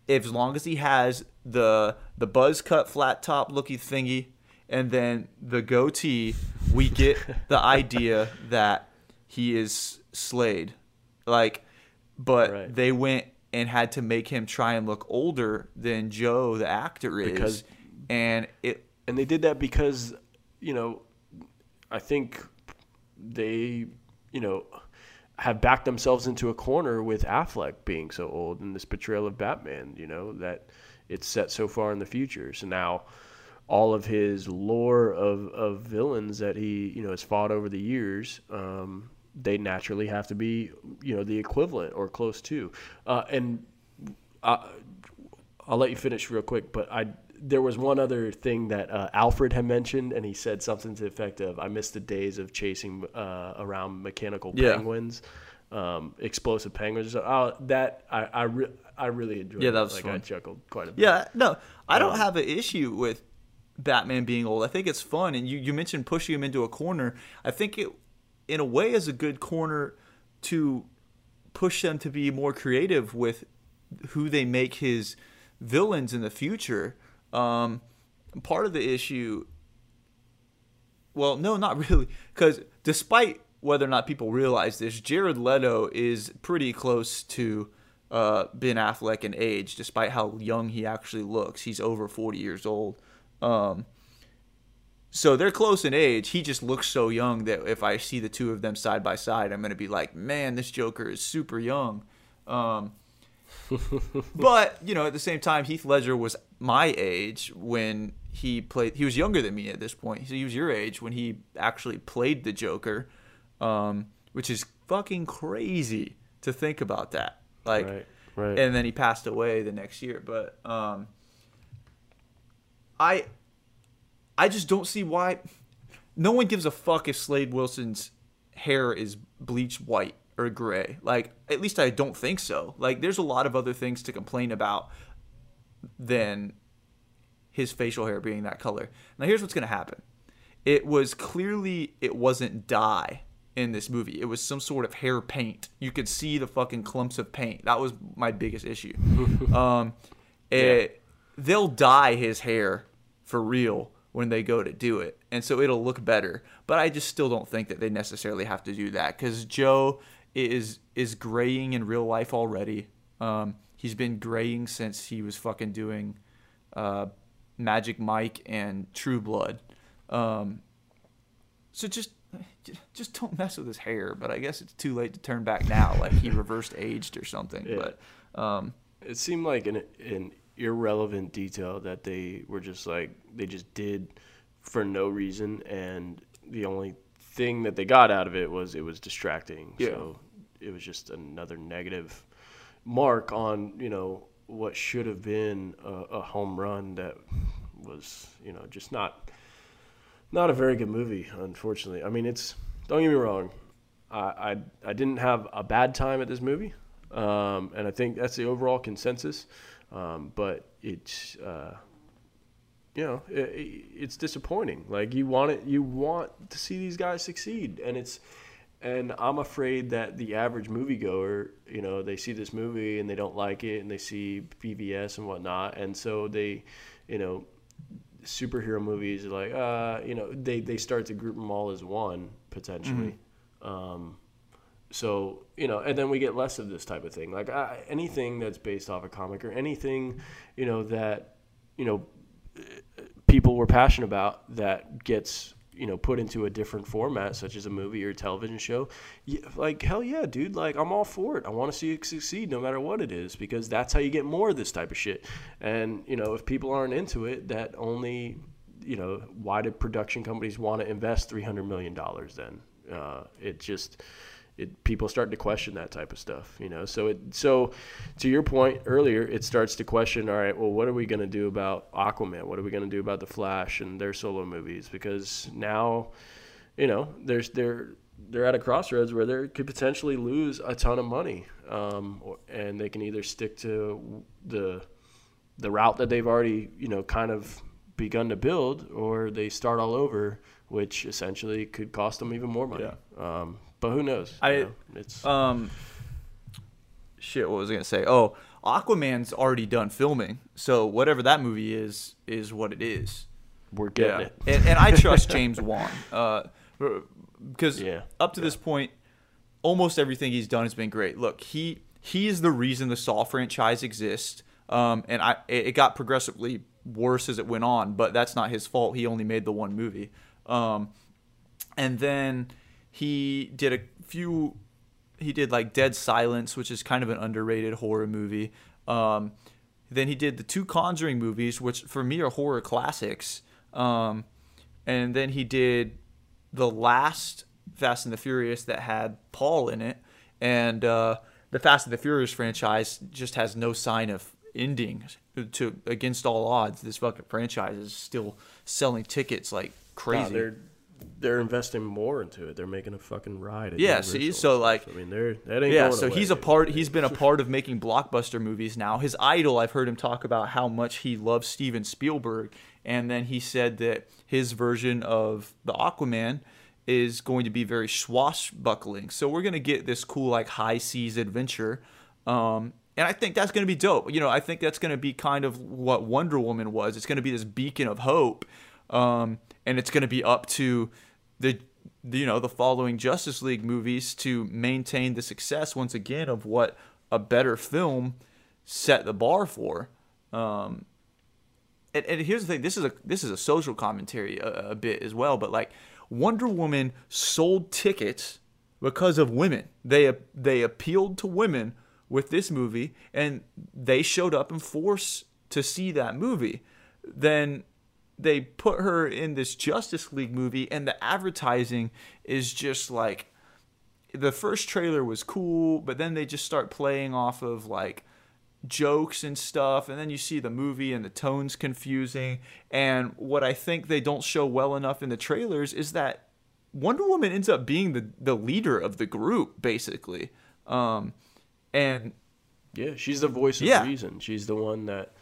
as long as he has the the buzz cut flat top looky thingy and then the goatee, we get the *laughs* idea that he is Slade. Like, but Right. they went and had to make him try and look older than Joe the actor is, Because- and it and they did that because you know i think they you know have backed themselves into a corner with affleck being so old in this portrayal of batman you know that it's set so far in the future. So now all of his lore of, of villains that he you know has fought over the years um, they naturally have to be you know the equivalent or close to. Uh, and uh, I'll let you finish real quick, but I there was one other thing that uh, Alfred had mentioned, and he said something to the effect of, "I miss the days of chasing uh, around mechanical Yeah. penguins, um, explosive penguins." So, uh, that I I, re- I really enjoyed. Yeah, that was like fun. I chuckled quite a bit. Yeah, no, I don't Um, have an issue with Batman being old. I think it's fun, and you you mentioned pushing him into a corner. I think it, in a way, is a good corner to push them to be more creative with who they make his villains in the future, um, part of the issue. Well, no, not *laughs* really, because despite whether or not people realize this, Jared Leto is pretty close to uh, Ben Affleck in age, despite how young he actually looks. He's over 40 years old. Um, so they're close in age. He just looks so young that if I see the two of them side by side, I'm going to be like, man, this Joker is super young. Um, but, you know, at the same time, Heath Ledger was my age when he played. He was younger than me at this point. So he was your age when he actually played the Joker, um, which is fucking crazy to think about that. Like, Right, right. and then he passed away the next year. But um, I, I just don't see why. No one gives a fuck if Slade Wilson's hair is bleached white or gray. Like, at least I don't think so. Like, there's a lot of other things to complain about than his facial hair being that color. Now, here's what's gonna happen. It was clearly it wasn't dye in this movie. It was some sort of hair paint. You could see the fucking clumps of paint. That was my biggest issue. *laughs* um, it, They'll dye his hair for real when they go to do it, and so it'll look better. But I just still don't think that they necessarily have to do that because Joe is is graying in real life already. Um, he's been graying since he was fucking doing uh, Magic Mike and True Blood. Um, so just just don't mess with his hair. But I guess it's too late to turn back now. Like he reversed *laughs* aged or something. Yeah. But um, it seemed like an an irrelevant detail that they were just like they just did for no reason and the only thing that they got out of it was it was distracting Yeah. so it was just another negative mark on you know what should have been a, a home run that was you know just not not a very good movie unfortunately i mean it's don't get me wrong i i, I didn't have a bad time at this movie um, and i think that's the overall consensus um, but it's uh, you know it, it, it's disappointing. Like you want it you want to see these guys succeed. And it's and i'm afraid that the average moviegoer you know they see this movie and they don't like it and they see BVS and whatnot. And so they you know superhero movies are like uh you know they they start to group them all as one potentially. Um so you know and then we get less of this type of thing. Like I, anything that's based off a comic or anything you know that you know people were passionate about that gets you know put into a different format such as a movie or a television show like hell yeah dude like i'm all for it. I want to see it succeed no matter what it is because that's how you get more of this type of shit. And you know if people aren't into it that only you know why did production companies want to invest 300 million dollars then? Uh, it just it, people start to question that type of stuff, you know. So it so to your point earlier, it starts to question. All right, well, what are we going to do about Aquaman? What are we going to do about the Flash and their solo movies? Because now, you know, there's they're they're at a crossroads where they could potentially lose a ton of money, um, or, and they can either stick to the the route that they've already you know kind of begun to build, or they start all over, which essentially could cost them even more money. Um, but who knows? I- you know? it's um, shit. What was I gonna say? Oh, Aquaman's already done filming, so whatever that movie is is what it is. we're getting it. And, and I trust *laughs* James Wan. Uh, because Yeah, up to this point, almost everything he's done has been great. Look, he he is the reason the Saw franchise exists. Um, and I it it got progressively worse as it went on, but that's not his fault. He only made the one movie. Um, and then he did a few he did like Dead Silence, which is kind of an underrated horror movie. Um, then he did the two Conjuring movies, which for me are horror classics. Um, and then he did the last Fast and the Furious that had Paul in it, and uh, the Fast and the Furious franchise just has no sign of ending. To against all odds, this fucking franchise is still selling tickets like crazy. they're they're investing more into it. They're making a fucking ride. At Yeah, see, so, like- I mean, they're that ain't yeah so away, he's a part he's been a *laughs* part of making blockbuster movies now his idol i've heard him talk about how much he loves steven spielberg and then he said that his version of the aquaman is going to be very swashbuckling so we're going to get this cool like high seas adventure um, and I think that's going to be dope. You know, I think that's going to be kind of what Wonder Woman was. It's going to be this beacon of hope, um, and it's going to be up to the you know the following Justice League movies to maintain the success once again of what a better film set the bar for. Um, and, and here's the thing: this is a this is a social commentary a, a bit as well, but like Wonder Woman sold tickets because of women. They they appealed to women with this movie, and they showed up in force to see that movie. Then they put her in this Justice League movie, and the advertising is just like the first trailer was cool, but then they just start playing off of like jokes and stuff, and then you see the movie and the tone's confusing. And what I think they don't show well enough in the trailers is that Wonder Woman ends up being the the leader of the group, basically. Um, and yeah, she's the voice of Yeah. reason. She's the one that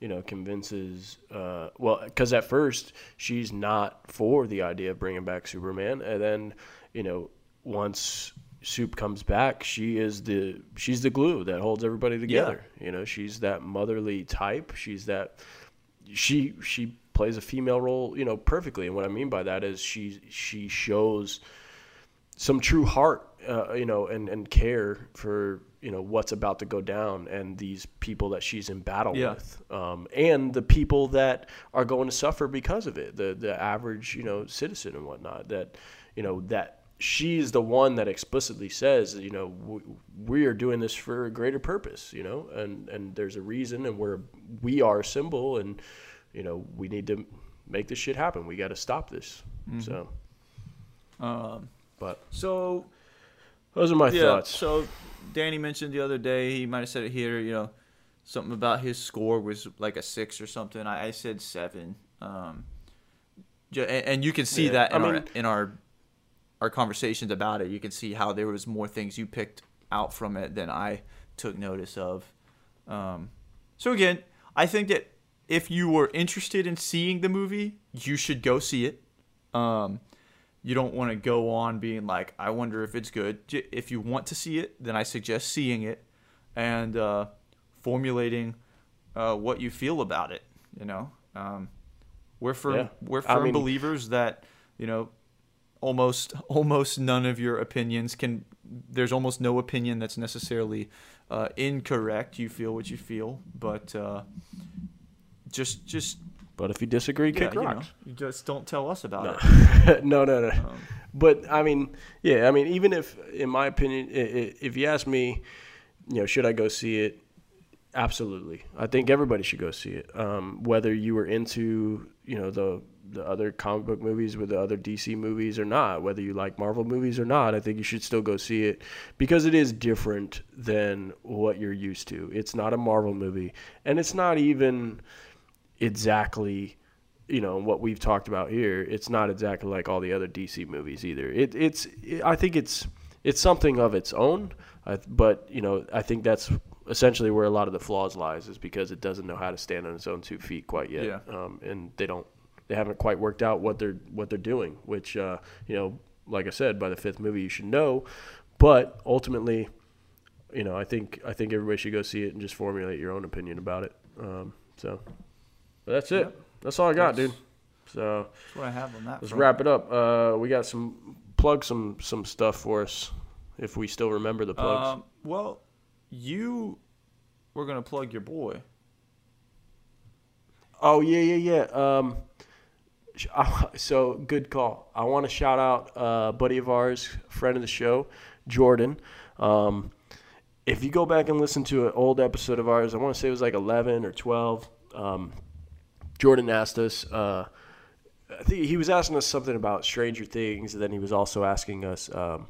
you know convinces. Uh, well, because at first she's not for the idea of bringing back Superman, and then you know once Soup comes back, she is the she's the glue that holds everybody together. You know, she's that motherly type. She's that she she plays a female role, you know, perfectly. And what I mean by that is she she shows some true heart, uh, you know, and, and care for you know what's about to go down and these people that she's in battle Yeah. with, um, and the people that are going to suffer because of it, the the average you know citizen and whatnot. That you know that she's the one that explicitly says, you know, we, we are doing this for a greater purpose, you know, and and there's a reason, and we're we are a symbol, and you know we need to make this shit happen. We got to stop this. So, um, but so those are my yeah, thoughts. so Danny mentioned the other day, he might have said it here, you know, something about his score was like a six or something. I, I said seven. Um, and, and you can see Yeah, that in, I our, mean- in our our conversations about it. You can see how there was more things you picked out from it than I took notice of. Um, so again, I think that if you were interested in seeing the movie, you should go see it. Um, you don't want to go on being like, I wonder if it's good. If you want to see it, then I suggest seeing it and uh, formulating uh, what you feel about it. You know, um, we're firm Yeah. we're I mean- believers that you know almost *laughs* almost none of your opinions can. There's almost no opinion that's necessarily uh, incorrect. You feel what you feel, but uh, just just But if you disagree, yeah, kick you know, rocks. you just don't tell us about No. it. *laughs* no, no, no. Um, But I mean, yeah, I mean, even if, in my opinion, if you ask me, you know, should I go see it? Absolutely. I think everybody should go see it. Um, whether you were into, you know, the the other comic book movies with the other DC movies or not, whether you like Marvel movies or not, I think you should still go see it because it is different than what you're used to. It's not a Marvel movie, and it's not even exactly you know what we've talked about here. It's not exactly like all the other dc movies either. It, it's it, i think it's it's something of its own I, but you know i think that's essentially where a lot of the flaws lies is because it doesn't know how to stand on its own two feet quite yet. Yeah. um, and they don't they haven't quite worked out what they're what they're doing which uh, you know like i said by the fifth movie you should know. But ultimately you know i think i think everybody should go see it and just formulate your own opinion about it. Um, so but that's it. Yep. That's all I got, That's- dude. So That's what I have on that. let's front. wrap it up. Uh, we got some plug some some stuff for us if we still remember the plugs. Um, well, you were gonna plug your boy. oh yeah, yeah, yeah. Um, I- *laughs* so good call. I want to shout out uh, a buddy of ours, friend of the show, Jordan. Um, if you go back and listen to an old episode of ours, I want to say it was like 11 or 12. Um, Jordan asked us. Uh, I think he was asking us something about Stranger Things, and then he was also asking us. Um,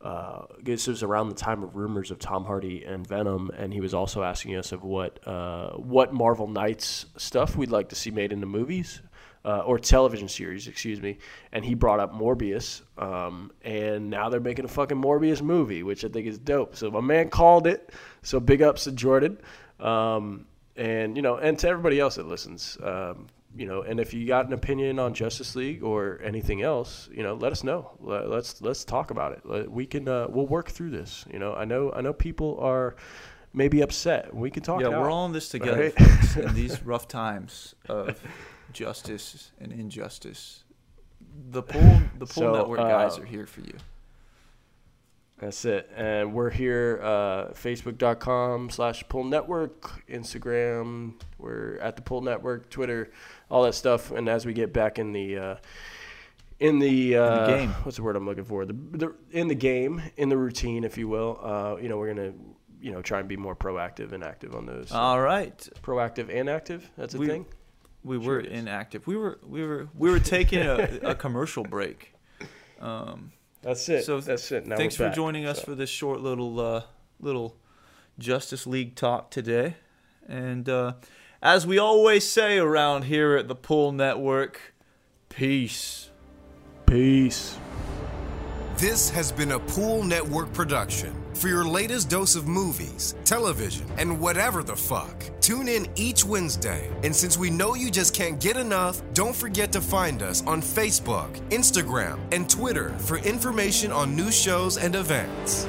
uh, was around the time of rumors of Tom Hardy and Venom, and he was also asking us of what uh, what Marvel Knights stuff we'd like to see made into movies uh, or television series, excuse me. And he brought up Morbius, um, and now they're making a fucking Morbius movie, which I think is dope. So my man called it. So big ups to Jordan. Um, and you know, and to everybody else that listens, um, you know, and if you got an opinion on Justice League or anything else, you know, let us know. Let, let's let's talk about it. Let- We can uh, we'll work through this. You know, I know I know people are maybe upset. We can talk. Yeah, it we're all in this together, *laughs* right? in these rough times of justice and injustice. The Pull, the Pull So, network guys uh, are here for you. That's it. And we're here, uh, facebook.com slash pull network, Instagram, we're at the pull network, Twitter, all that stuff. And as we get back in the, uh, in the, uh, game. what's the word I'm looking for? The, the in the game, in the routine, if you will. Uh, you know, we're gonna, you know, try and be more proactive and active on those. All right, proactive and active. That's a We- thing. we Sure were inactive. We were we were we were taking a, a commercial break. Um, That's it. So that's it. Now thanks for back, joining us so. for this short little uh, little Justice League talk today. And uh, as we always say around here at the Pull Network, peace. Peace. This has been a Pull Network production. For your latest dose of movies, television, and whatever the fuck, tune in each Wednesday. And since we know you just can't get enough, don't forget to find us on Facebook, Instagram, and Twitter for information on new shows and events.